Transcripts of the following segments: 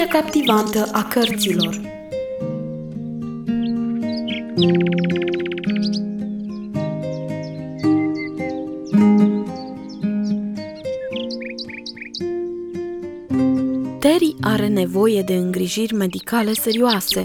lumea captivantă a cărților. Terry are nevoie de îngrijiri medicale serioase.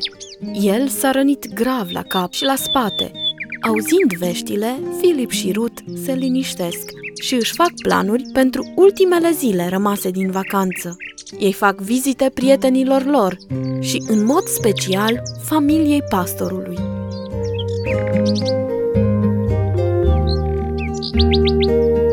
El s-a rănit grav la cap și la spate. Auzind veștile, Philip și Ruth se liniștesc și își fac planuri pentru ultimele zile rămase din vacanță. Ei fac vizite prietenilor lor și, în mod special, familiei pastorului. Restul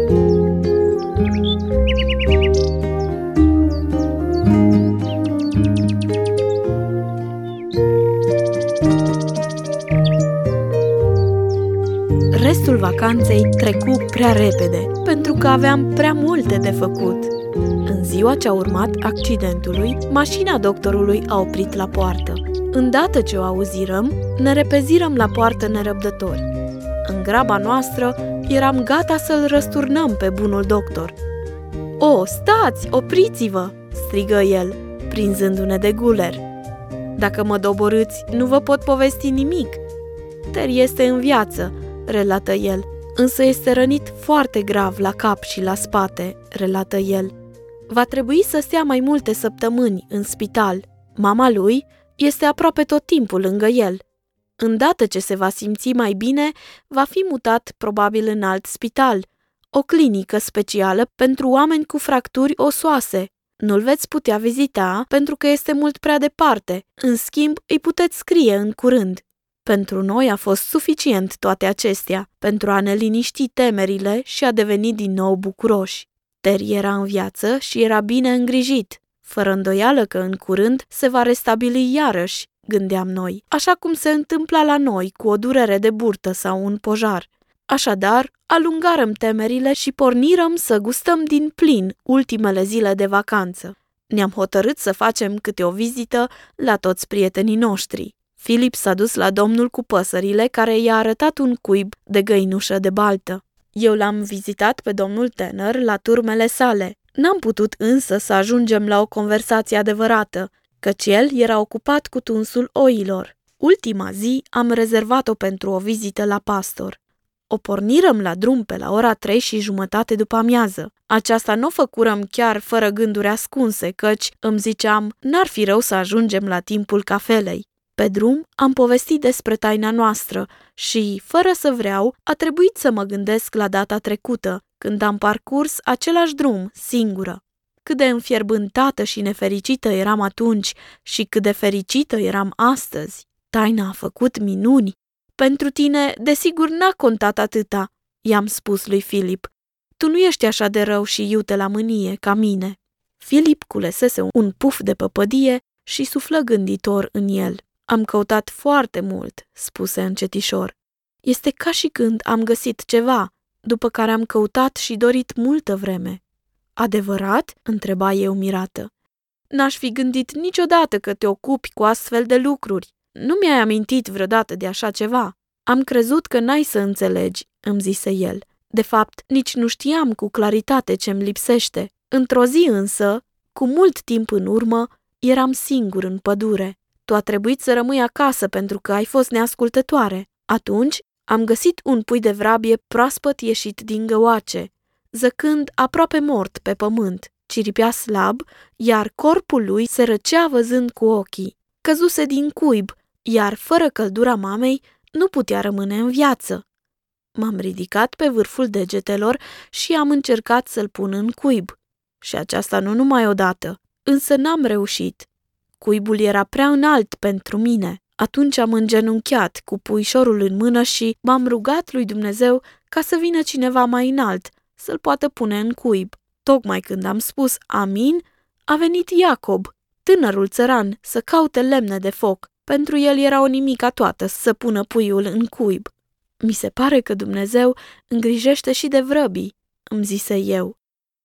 vacanței trecu prea repede, pentru că aveam prea multe de făcut. În ziua ce a urmat accidentului, mașina doctorului a oprit la poartă. Îndată ce o auzirăm, ne repezirăm la poartă nerăbdători. În graba noastră, eram gata să-l răsturnăm pe bunul doctor. O, stați, opriți-vă!" strigă el, prinzându-ne de guler. Dacă mă doborâți, nu vă pot povesti nimic. Ter este în viață, relată el, însă este rănit foarte grav la cap și la spate, relată el. Va trebui să stea mai multe săptămâni în spital. Mama lui este aproape tot timpul lângă el. Îndată ce se va simți mai bine, va fi mutat probabil în alt spital, o clinică specială pentru oameni cu fracturi osoase. Nu-l veți putea vizita pentru că este mult prea departe, în schimb îi puteți scrie în curând. Pentru noi a fost suficient toate acestea, pentru a ne liniști temerile și a deveni din nou bucuroși. Terry era în viață și era bine îngrijit, fără îndoială că în curând se va restabili iarăși, gândeam noi, așa cum se întâmpla la noi cu o durere de burtă sau un pojar. Așadar, alungarăm temerile și pornirăm să gustăm din plin ultimele zile de vacanță. Ne-am hotărât să facem câte o vizită la toți prietenii noștri. Filip s-a dus la domnul cu păsările care i-a arătat un cuib de găinușă de baltă. Eu l-am vizitat pe domnul Tanner la turmele sale. N-am putut însă să ajungem la o conversație adevărată, căci el era ocupat cu tunsul oilor. Ultima zi am rezervat-o pentru o vizită la pastor. O pornirăm la drum pe la ora trei și jumătate după amiază. Aceasta nu o făcurăm chiar fără gânduri ascunse, căci, îmi ziceam, n-ar fi rău să ajungem la timpul cafelei. Pe drum am povestit despre taina noastră și, fără să vreau, a trebuit să mă gândesc la data trecută, când am parcurs același drum, singură. Cât de înfierbântată și nefericită eram atunci și cât de fericită eram astăzi. Taina a făcut minuni. Pentru tine, desigur, n-a contat atâta, i-am spus lui Filip. Tu nu ești așa de rău și iute la mânie ca mine. Filip culesese un puf de păpădie și suflă gânditor în el. Am căutat foarte mult, spuse încetișor. Este ca și când am găsit ceva, după care am căutat și dorit multă vreme. Adevărat? întreba eu mirată. N-aș fi gândit niciodată că te ocupi cu astfel de lucruri. Nu mi-ai amintit vreodată de așa ceva. Am crezut că n-ai să înțelegi, îmi zise el. De fapt, nici nu știam cu claritate ce-mi lipsește. Într-o zi însă, cu mult timp în urmă, eram singur în pădure. Tu a trebuit să rămâi acasă pentru că ai fost neascultătoare. Atunci am găsit un pui de vrabie proaspăt ieșit din găoace, zăcând aproape mort pe pământ. Ciripea slab, iar corpul lui se răcea văzând cu ochii. Căzuse din cuib, iar fără căldura mamei nu putea rămâne în viață. M-am ridicat pe vârful degetelor și am încercat să-l pun în cuib. Și aceasta nu numai odată, însă n-am reușit. Cuibul era prea înalt pentru mine. Atunci am îngenunchiat cu puișorul în mână și m-am rugat lui Dumnezeu ca să vină cineva mai înalt, să-l poată pune în cuib. Tocmai când am spus amin, a venit Iacob, tânărul țăran, să caute lemne de foc. Pentru el era o nimica toată să pună puiul în cuib. Mi se pare că Dumnezeu îngrijește și de vrăbii, îmi zise eu.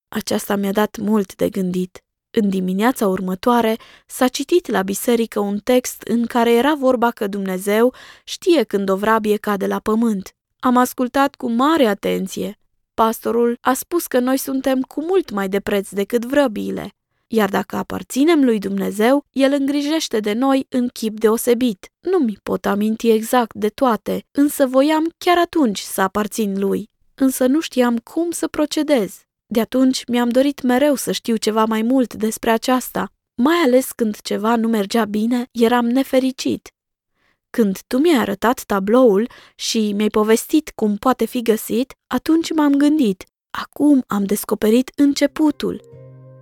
Aceasta mi-a dat mult de gândit. În dimineața următoare s-a citit la biserică un text în care era vorba că Dumnezeu știe când o vrabie cade la pământ. Am ascultat cu mare atenție. Pastorul a spus că noi suntem cu mult mai de preț decât vrăbiile. iar dacă aparținem lui Dumnezeu, El îngrijește de noi în chip deosebit. Nu mi pot aminti exact de toate, însă voiam chiar atunci să aparțin lui. Însă nu știam cum să procedez. De atunci mi-am dorit mereu să știu ceva mai mult despre aceasta, mai ales când ceva nu mergea bine, eram nefericit. Când tu mi-ai arătat tabloul și mi-ai povestit cum poate fi găsit, atunci m-am gândit, acum am descoperit începutul.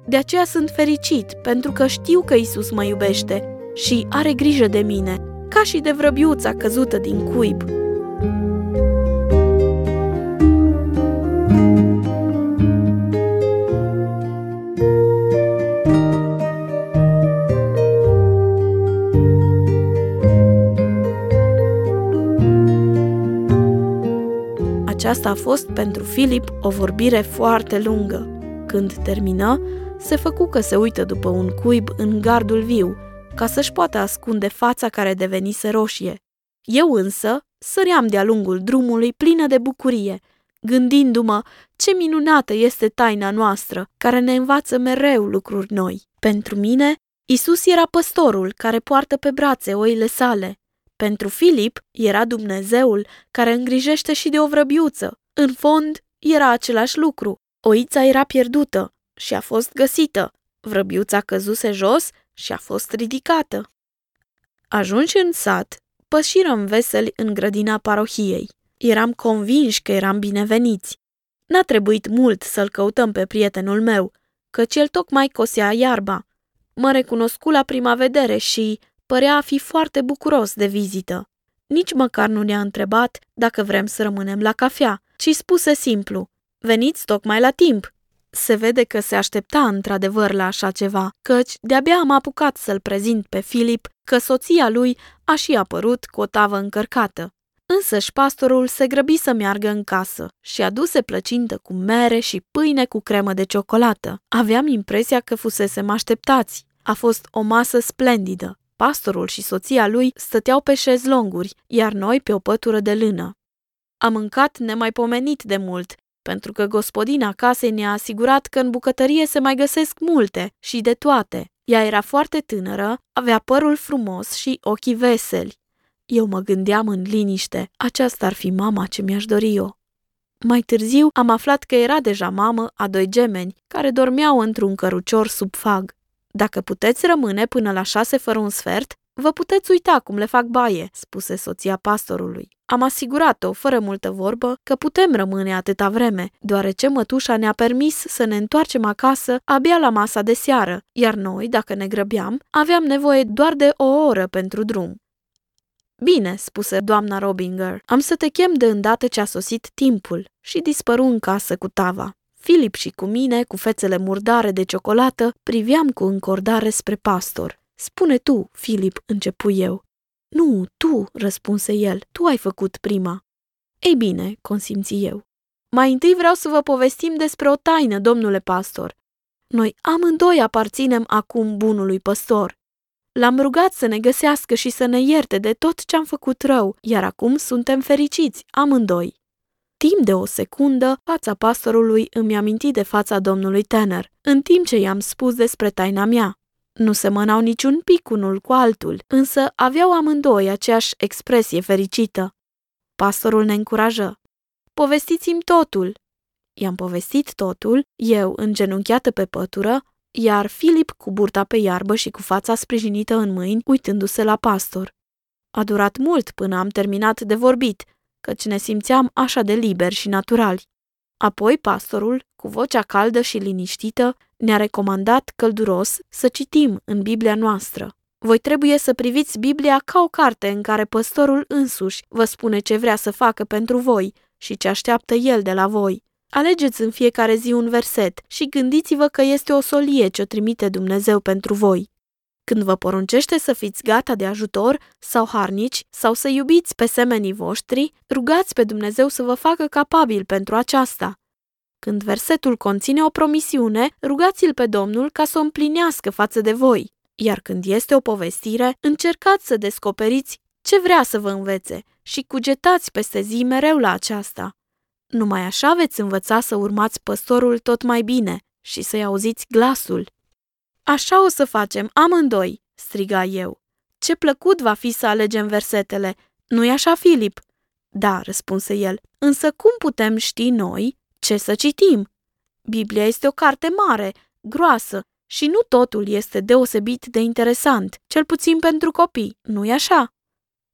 De aceea sunt fericit, pentru că știu că Isus mă iubește și are grijă de mine, ca și de vrăbiuța căzută din cuib. Aceasta a fost pentru Filip o vorbire foarte lungă. Când termină, se făcu că se uită după un cuib în gardul viu, ca să-și poată ascunde fața care devenise roșie. Eu însă săream de-a lungul drumului plină de bucurie, gândindu-mă ce minunată este taina noastră, care ne învață mereu lucruri noi. Pentru mine, Isus era păstorul care poartă pe brațe oile sale. Pentru Filip era Dumnezeul care îngrijește și de o vrăbiuță. În fond, era același lucru. Oița era pierdută și a fost găsită. Vrăbiuța căzuse jos și a fost ridicată. Ajunși în sat, pășirăm veseli în grădina parohiei. Eram convinși că eram bineveniți. N-a trebuit mult să-l căutăm pe prietenul meu, căci el tocmai cosea iarba. Mă recunoscu la prima vedere și părea a fi foarte bucuros de vizită. Nici măcar nu ne-a întrebat dacă vrem să rămânem la cafea, ci spuse simplu, veniți tocmai la timp. Se vede că se aștepta într-adevăr la așa ceva, căci de-abia am apucat să-l prezint pe Filip că soția lui a și apărut cu o tavă încărcată. Însăși pastorul se grăbi să meargă în casă și aduse plăcintă cu mere și pâine cu cremă de ciocolată. Aveam impresia că fusesem așteptați. A fost o masă splendidă. Pastorul și soția lui stăteau pe șezlonguri, iar noi pe o pătură de lână. Am mâncat nemaipomenit de mult, pentru că gospodina casei ne-a asigurat că în bucătărie se mai găsesc multe și de toate. Ea era foarte tânără, avea părul frumos și ochii veseli. Eu mă gândeam în liniște, aceasta ar fi mama ce mi-aș dori eu. Mai târziu am aflat că era deja mamă a doi gemeni, care dormeau într-un cărucior sub fag. Dacă puteți rămâne până la șase fără un sfert, vă puteți uita cum le fac baie, spuse soția pastorului. Am asigurat-o, fără multă vorbă, că putem rămâne atâta vreme, deoarece mătușa ne-a permis să ne întoarcem acasă abia la masa de seară, iar noi, dacă ne grăbeam, aveam nevoie doar de o oră pentru drum. Bine, spuse doamna Robinger, am să te chem de îndată ce a sosit timpul și dispăru în casă cu tava. Filip și cu mine, cu fețele murdare de ciocolată, priveam cu încordare spre pastor. Spune tu, Filip, începu eu. Nu, tu, răspunse el, tu ai făcut prima. Ei bine, consimți eu. Mai întâi vreau să vă povestim despre o taină, domnule pastor. Noi amândoi aparținem acum bunului păstor. L-am rugat să ne găsească și să ne ierte de tot ce am făcut rău, iar acum suntem fericiți, amândoi. Timp de o secundă, fața pastorului îmi aminti de fața domnului Tanner, în timp ce i-am spus despre taina mea. Nu semănau niciun pic unul cu altul, însă aveau amândoi aceeași expresie fericită. Pastorul ne încurajă. Povestiți-mi totul. I-am povestit totul, eu îngenunchiată pe pătură, iar Filip cu burta pe iarbă și cu fața sprijinită în mâini, uitându-se la pastor. A durat mult până am terminat de vorbit, căci ne simțeam așa de liberi și naturali. Apoi pastorul, cu vocea caldă și liniștită, ne-a recomandat călduros să citim în Biblia noastră. Voi trebuie să priviți Biblia ca o carte în care păstorul însuși vă spune ce vrea să facă pentru voi și ce așteaptă el de la voi. Alegeți în fiecare zi un verset și gândiți-vă că este o solie ce o trimite Dumnezeu pentru voi. Când vă poruncește să fiți gata de ajutor sau harnici sau să iubiți pe semenii voștri, rugați pe Dumnezeu să vă facă capabil pentru aceasta. Când versetul conține o promisiune, rugați-l pe Domnul ca să o împlinească față de voi. Iar când este o povestire, încercați să descoperiți ce vrea să vă învețe și cugetați peste zi mereu la aceasta. Numai așa veți învăța să urmați păstorul tot mai bine și să-i auziți glasul. Așa o să facem, amândoi, striga eu. Ce plăcut va fi să alegem versetele, nu-i așa, Filip? Da, răspunse el, însă cum putem ști noi ce să citim? Biblia este o carte mare, groasă, și nu totul este deosebit de interesant, cel puțin pentru copii, nu-i așa?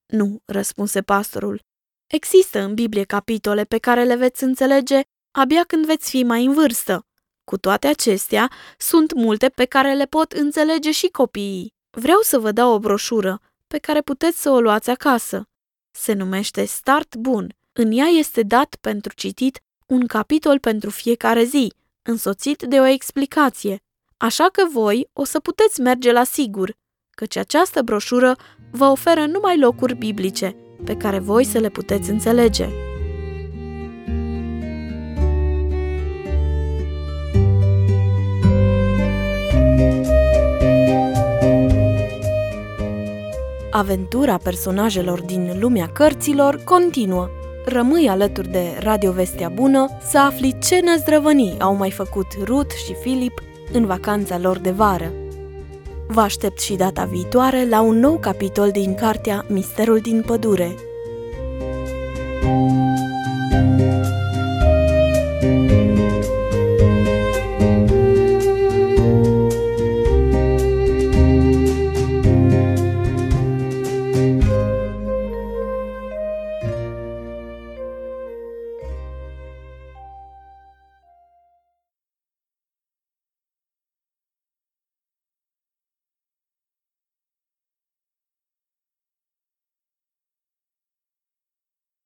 Nu, răspunse pastorul. Există în Biblie capitole pe care le veți înțelege abia când veți fi mai în vârstă. Cu toate acestea, sunt multe pe care le pot înțelege și copiii. Vreau să vă dau o broșură pe care puteți să o luați acasă. Se numește Start Bun. În ea este dat pentru citit un capitol pentru fiecare zi, însoțit de o explicație. Așa că voi o să puteți merge la sigur, căci această broșură vă oferă numai locuri biblice pe care voi să le puteți înțelege. Aventura personajelor din lumea cărților continuă. Rămâi alături de Radio Vestea Bună să afli ce năzdrăvănii au mai făcut Ruth și Filip în vacanța lor de vară. Vă aștept și data viitoare la un nou capitol din cartea Misterul din pădure,